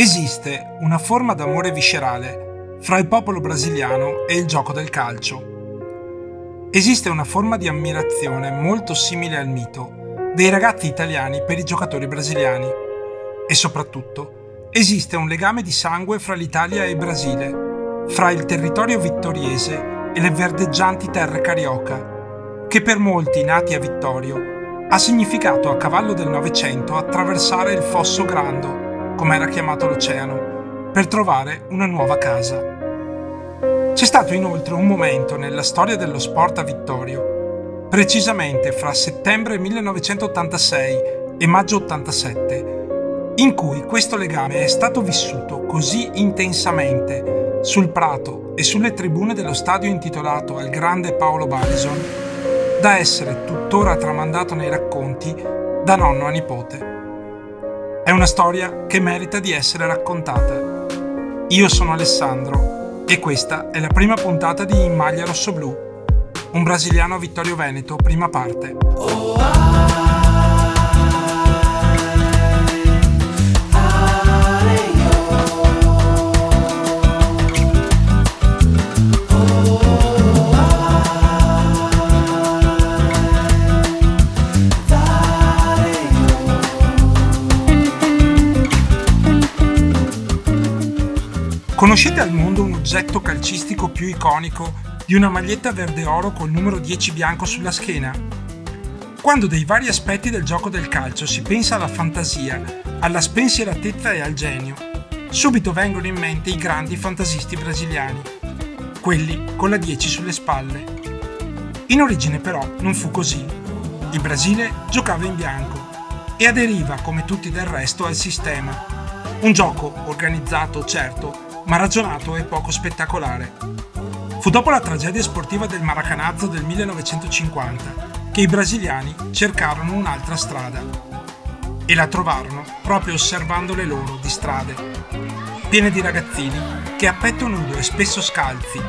Esiste una forma d'amore viscerale fra il popolo brasiliano e il gioco del calcio. Esiste una forma di ammirazione molto simile al mito dei ragazzi italiani per i giocatori brasiliani. E soprattutto esiste un legame di sangue fra l'Italia e il Brasile, fra il territorio vittoriese e le verdeggianti terre carioca, che per molti nati a Vittorio ha significato a cavallo del Novecento attraversare il fosso grando, come era chiamato l'oceano, per trovare una nuova casa. C'è stato inoltre un momento nella storia dello sport a Vittorio, precisamente fra settembre 1986 e maggio 87, in cui questo legame è stato vissuto così intensamente sul prato e sulle tribune dello stadio intitolato al grande Paolo Barison, da essere tuttora tramandato nei racconti da nonno a nipote. È una storia che merita di essere raccontata. Io sono Alessandro e questa è la prima puntata di In maglia rossoblu, un brasiliano a Vittorio Veneto, prima parte. Conoscete al mondo un oggetto calcistico più iconico di una maglietta verde oro col numero 10 bianco sulla schiena? Quando dei vari aspetti del gioco del calcio si pensa alla fantasia, alla spensieratezza e al genio, subito vengono in mente i grandi fantasisti brasiliani, quelli con la 10 sulle spalle. In origine però non fu così. Il Brasile giocava in bianco e aderiva come tutti del resto al sistema. Un gioco organizzato, certo, ma ragionato e poco spettacolare. Fu dopo la tragedia sportiva del Maracanazzo del 1950 che i brasiliani cercarono un'altra strada. E la trovarono proprio osservando le loro di strade, piene di ragazzini che a petto nudo e spesso scalzi,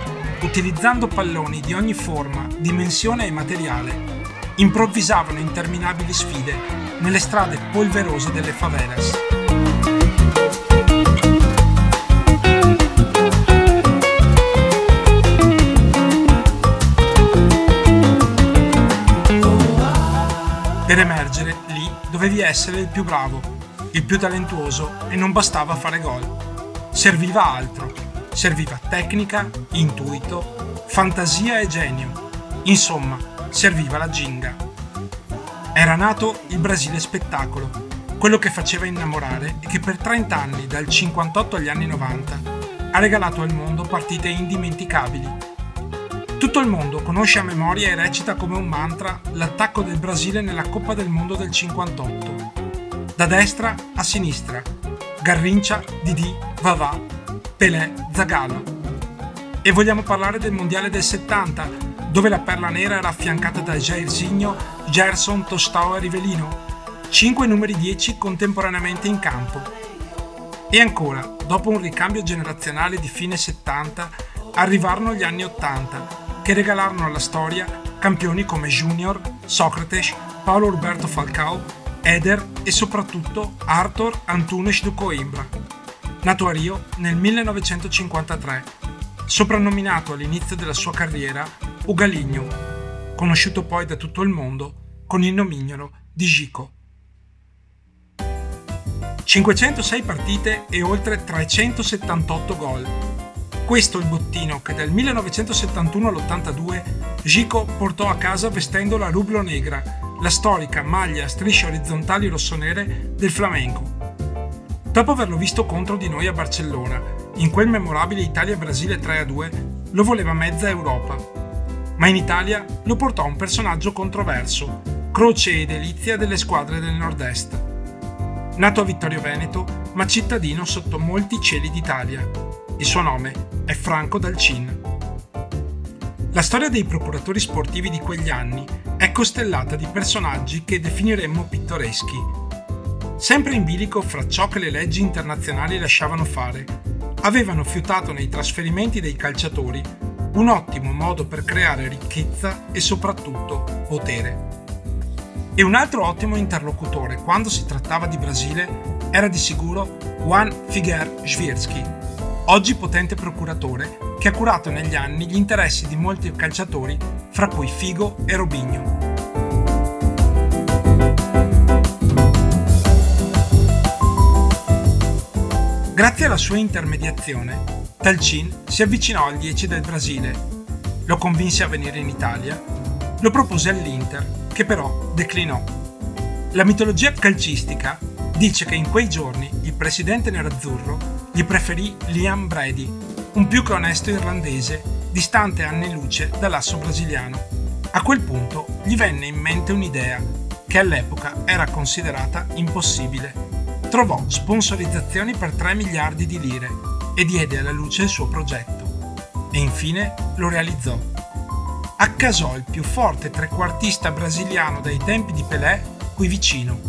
utilizzando palloni di ogni forma, dimensione e materiale, improvvisavano interminabili sfide nelle strade polverose delle favelas. Per emergere lì dovevi essere il più bravo, il più talentuoso e non bastava fare gol. Serviva altro. Serviva tecnica, intuito, fantasia e genio. Insomma, serviva la ginga. Era nato il Brasile spettacolo, quello che faceva innamorare e che per 30 anni, dal 58 agli anni 90, ha regalato al mondo partite indimenticabili tutto il mondo conosce a memoria e recita come un mantra l'attacco del Brasile nella Coppa del Mondo del 58. Da destra a sinistra, Garrincia, Didi, Vavà, Pelé, Zagallo. E vogliamo parlare del Mondiale del 70, dove la perla nera era affiancata da Jairzinho, Gerson, Tostao e Rivelino, cinque numeri 10 contemporaneamente in campo. E ancora, dopo un ricambio generazionale di fine 70, arrivarono gli anni 80 che regalarono alla storia campioni come Junior, Socrates, Paolo Roberto Falcao, Eder e soprattutto Arthur Antunes do Coimbra. Nato a Rio nel 1953, soprannominato all'inizio della sua carriera Ugaligno, conosciuto poi da tutto il mondo con il nomignolo di Gico. 506 partite e oltre 378 gol questo il bottino che dal 1971 all'82 Gico portò a casa vestendo la rublo negra, la storica maglia a strisce orizzontali rossonere del Flamengo. Dopo averlo visto contro di noi a Barcellona, in quel memorabile Italia-Brasile 3-2, lo voleva mezza Europa. Ma in Italia lo portò un personaggio controverso, croce e delizia delle squadre del nord-est. nato a Vittorio Veneto, ma cittadino sotto molti cieli d'Italia. Il suo nome è Franco Dalcin. La storia dei procuratori sportivi di quegli anni è costellata di personaggi che definiremmo pittoreschi. Sempre in bilico fra ciò che le leggi internazionali lasciavano fare, avevano fiutato nei trasferimenti dei calciatori un ottimo modo per creare ricchezza e soprattutto potere. E un altro ottimo interlocutore quando si trattava di Brasile era di sicuro Juan Figuer Svierski, oggi potente procuratore che ha curato negli anni gli interessi di molti calciatori, fra cui Figo e Robinho. Grazie alla sua intermediazione, Talcin si avvicinò al 10 del Brasile, lo convinse a venire in Italia, lo propose all'Inter, che però declinò. La mitologia calcistica dice che in quei giorni presidente nerazzurro gli preferì Liam Brady, un più che onesto irlandese, distante anni luce dall'asso brasiliano. A quel punto gli venne in mente un'idea che all'epoca era considerata impossibile. Trovò sponsorizzazioni per 3 miliardi di lire e diede alla luce il suo progetto. E infine lo realizzò. Accasò il più forte trequartista brasiliano dai tempi di Pelé qui vicino,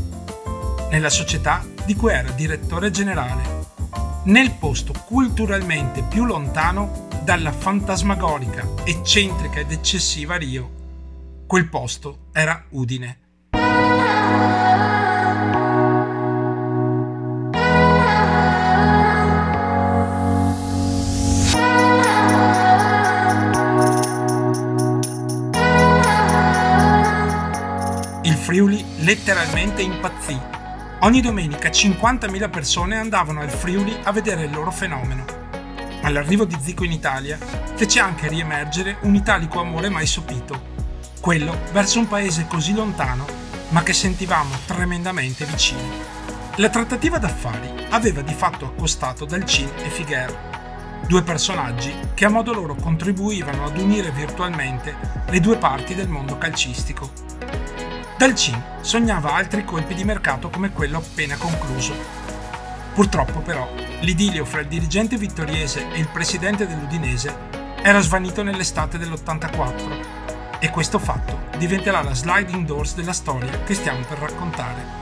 nella società di cui era direttore generale, nel posto culturalmente più lontano dalla fantasmagorica, eccentrica ed eccessiva Rio. Quel posto era Udine. Friuli letteralmente impazzì. Ogni domenica 50.000 persone andavano al Friuli a vedere il loro fenomeno. All'arrivo di Zico in Italia fece anche riemergere un italico amore mai sopito, quello verso un paese così lontano ma che sentivamo tremendamente vicino. La trattativa d'affari aveva di fatto accostato Dalcin e Figuer, due personaggi che a modo loro contribuivano ad unire virtualmente le due parti del mondo calcistico. Dalcin sognava altri colpi di mercato come quello appena concluso. Purtroppo però l'idilio fra il dirigente vittoriese e il presidente dell'Udinese era svanito nell'estate dell'84 e questo fatto diventerà la sliding doors della storia che stiamo per raccontare.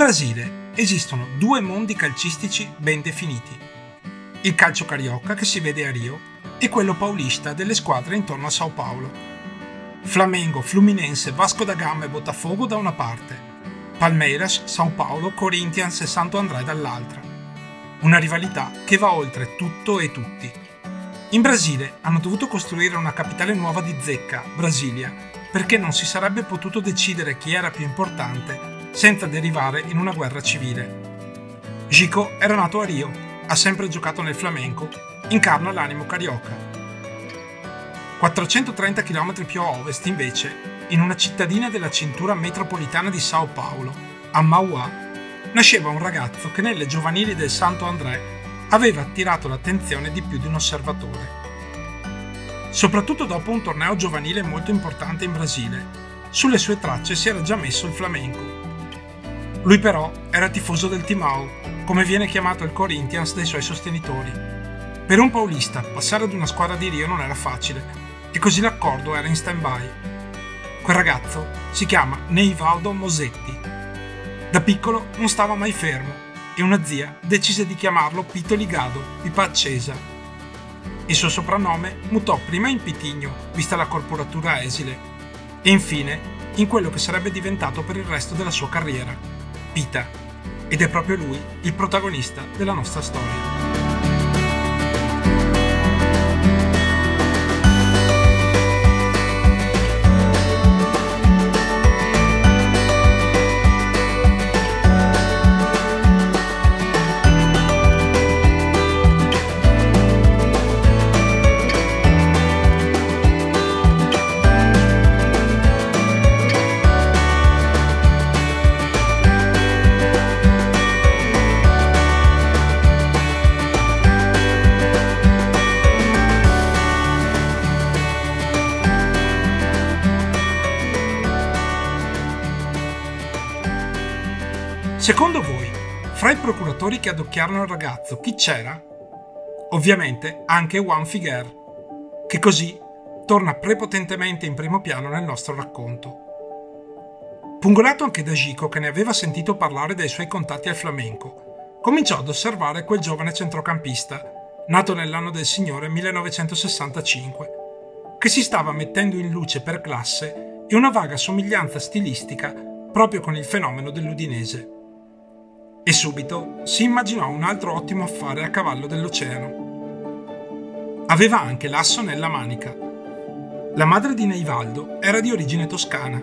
Brasile esistono due mondi calcistici ben definiti. Il calcio carioca che si vede a Rio e quello paulista delle squadre intorno a Sao Paulo. Flamengo, Fluminense, Vasco da Gama e Botafogo da una parte, Palmeiras, Sao Paulo, Corinthians e Santo André dall'altra. Una rivalità che va oltre tutto e tutti. In Brasile hanno dovuto costruire una capitale nuova di zecca, Brasilia, perché non si sarebbe potuto decidere chi era più importante senza derivare in una guerra civile. Gico era nato a Rio, ha sempre giocato nel flamenco, incarna l'animo carioca. 430 km più a ovest, invece, in una cittadina della cintura metropolitana di Sao Paulo, a Mauá, nasceva un ragazzo che nelle giovanili del Santo André aveva attirato l'attenzione di più di un osservatore. Soprattutto dopo un torneo giovanile molto importante in Brasile, sulle sue tracce si era già messo il flamenco lui però era tifoso del Timao, come viene chiamato il Corinthians dai suoi sostenitori. Per un paulista passare ad una squadra di Rio non era facile e così l'accordo era in stand-by. Quel ragazzo si chiama Neivaldo Mosetti. Da piccolo non stava mai fermo e una zia decise di chiamarlo Pito Ligado, pipa accesa. Il suo soprannome mutò prima in Pitigno, vista la corporatura esile, e infine in quello che sarebbe diventato per il resto della sua carriera, Pita. Ed è proprio lui il protagonista della nostra storia. Secondo voi, fra i procuratori che adocchiarono il ragazzo, chi c'era? Ovviamente anche Juan Figuer, che così torna prepotentemente in primo piano nel nostro racconto. Pungolato anche da Gico, che ne aveva sentito parlare dai suoi contatti al flamenco, cominciò ad osservare quel giovane centrocampista, nato nell'anno del Signore 1965, che si stava mettendo in luce per classe e una vaga somiglianza stilistica proprio con il fenomeno dell'Udinese. E subito si immaginò un altro ottimo affare a cavallo dell'oceano. Aveva anche l'asso nella manica. La madre di Neivaldo era di origine toscana.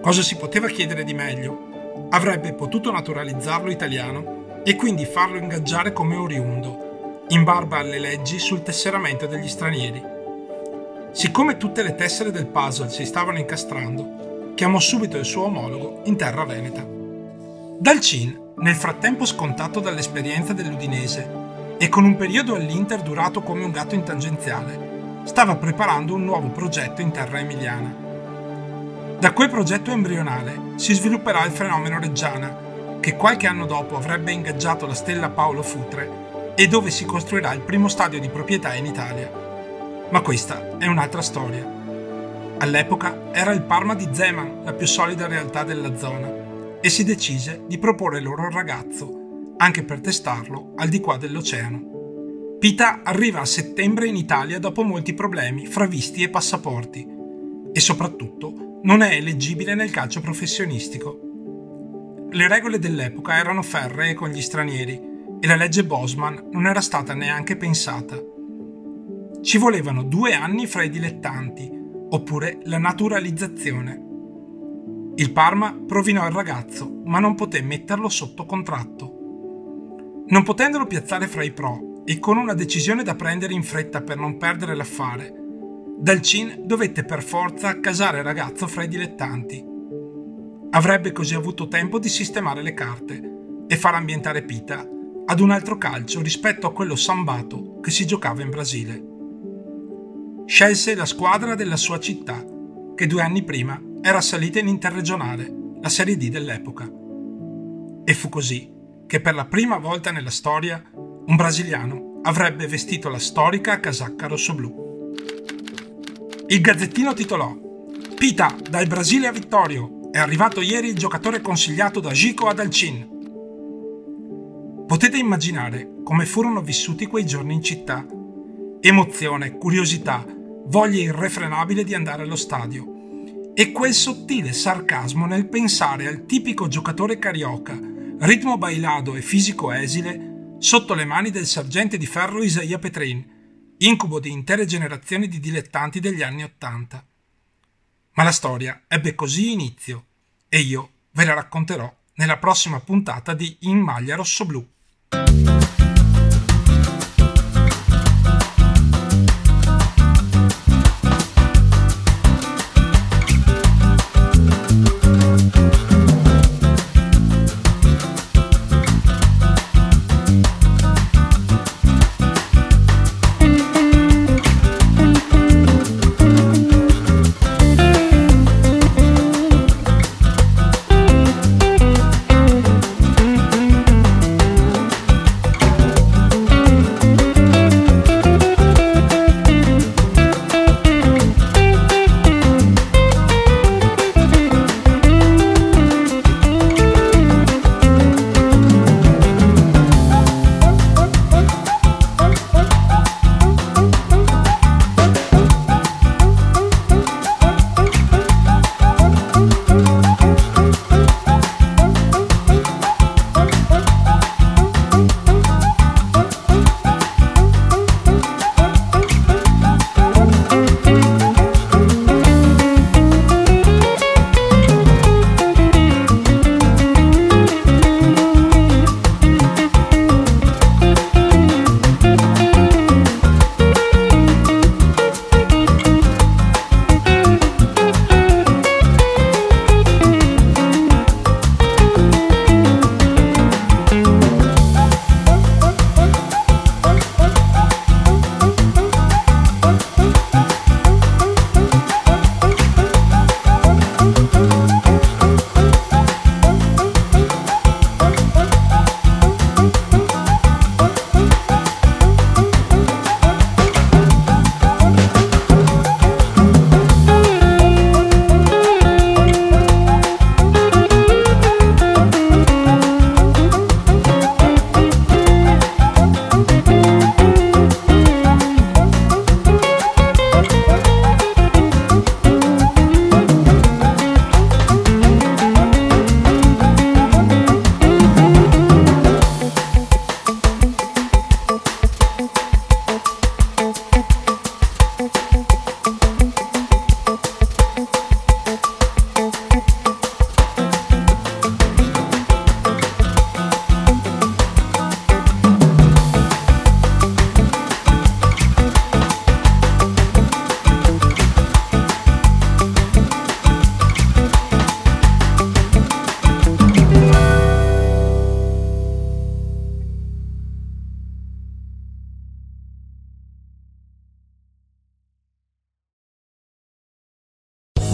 Cosa si poteva chiedere di meglio? Avrebbe potuto naturalizzarlo italiano e quindi farlo ingaggiare come oriundo, in barba alle leggi sul tesseramento degli stranieri. Siccome tutte le tessere del puzzle si stavano incastrando, chiamò subito il suo omologo in terra veneta. Dal CIN nel frattempo scontato dall'esperienza dell'Udinese e con un periodo all'Inter durato come un gatto in tangenziale, stava preparando un nuovo progetto in terra emiliana. Da quel progetto embrionale si svilupperà il fenomeno Reggiana, che qualche anno dopo avrebbe ingaggiato la stella Paolo Futre e dove si costruirà il primo stadio di proprietà in Italia. Ma questa è un'altra storia. All'epoca era il Parma di Zeman la più solida realtà della zona e si decise di proporre loro il ragazzo, anche per testarlo al di qua dell'oceano. Pita arriva a settembre in Italia dopo molti problemi fra visti e passaporti e soprattutto non è eleggibile nel calcio professionistico. Le regole dell'epoca erano ferree con gli stranieri e la legge Bosman non era stata neanche pensata. Ci volevano due anni fra i dilettanti, oppure la naturalizzazione. Il Parma provinò il ragazzo, ma non poté metterlo sotto contratto. Non potendolo piazzare fra i pro e con una decisione da prendere in fretta per non perdere l'affare, Dalcin dovette per forza casare il ragazzo fra i dilettanti. Avrebbe così avuto tempo di sistemare le carte e far ambientare Pita ad un altro calcio rispetto a quello sambato che si giocava in Brasile. Scelse la squadra della sua città, che due anni prima era salita in interregionale, la Serie D dell'epoca. E fu così che per la prima volta nella storia un brasiliano avrebbe vestito la storica casacca rossoblù. Il Gazzettino titolò Pita, dal Brasile a Vittorio, è arrivato ieri il giocatore consigliato da Gico ad Alcin. Potete immaginare come furono vissuti quei giorni in città. Emozione, curiosità, voglia irrefrenabile di andare allo stadio e quel sottile sarcasmo nel pensare al tipico giocatore carioca, ritmo bailado e fisico esile, sotto le mani del sergente di ferro Isaia Petrin, incubo di intere generazioni di dilettanti degli anni Ottanta. Ma la storia ebbe così inizio e io ve la racconterò nella prossima puntata di In maglia rossoblù.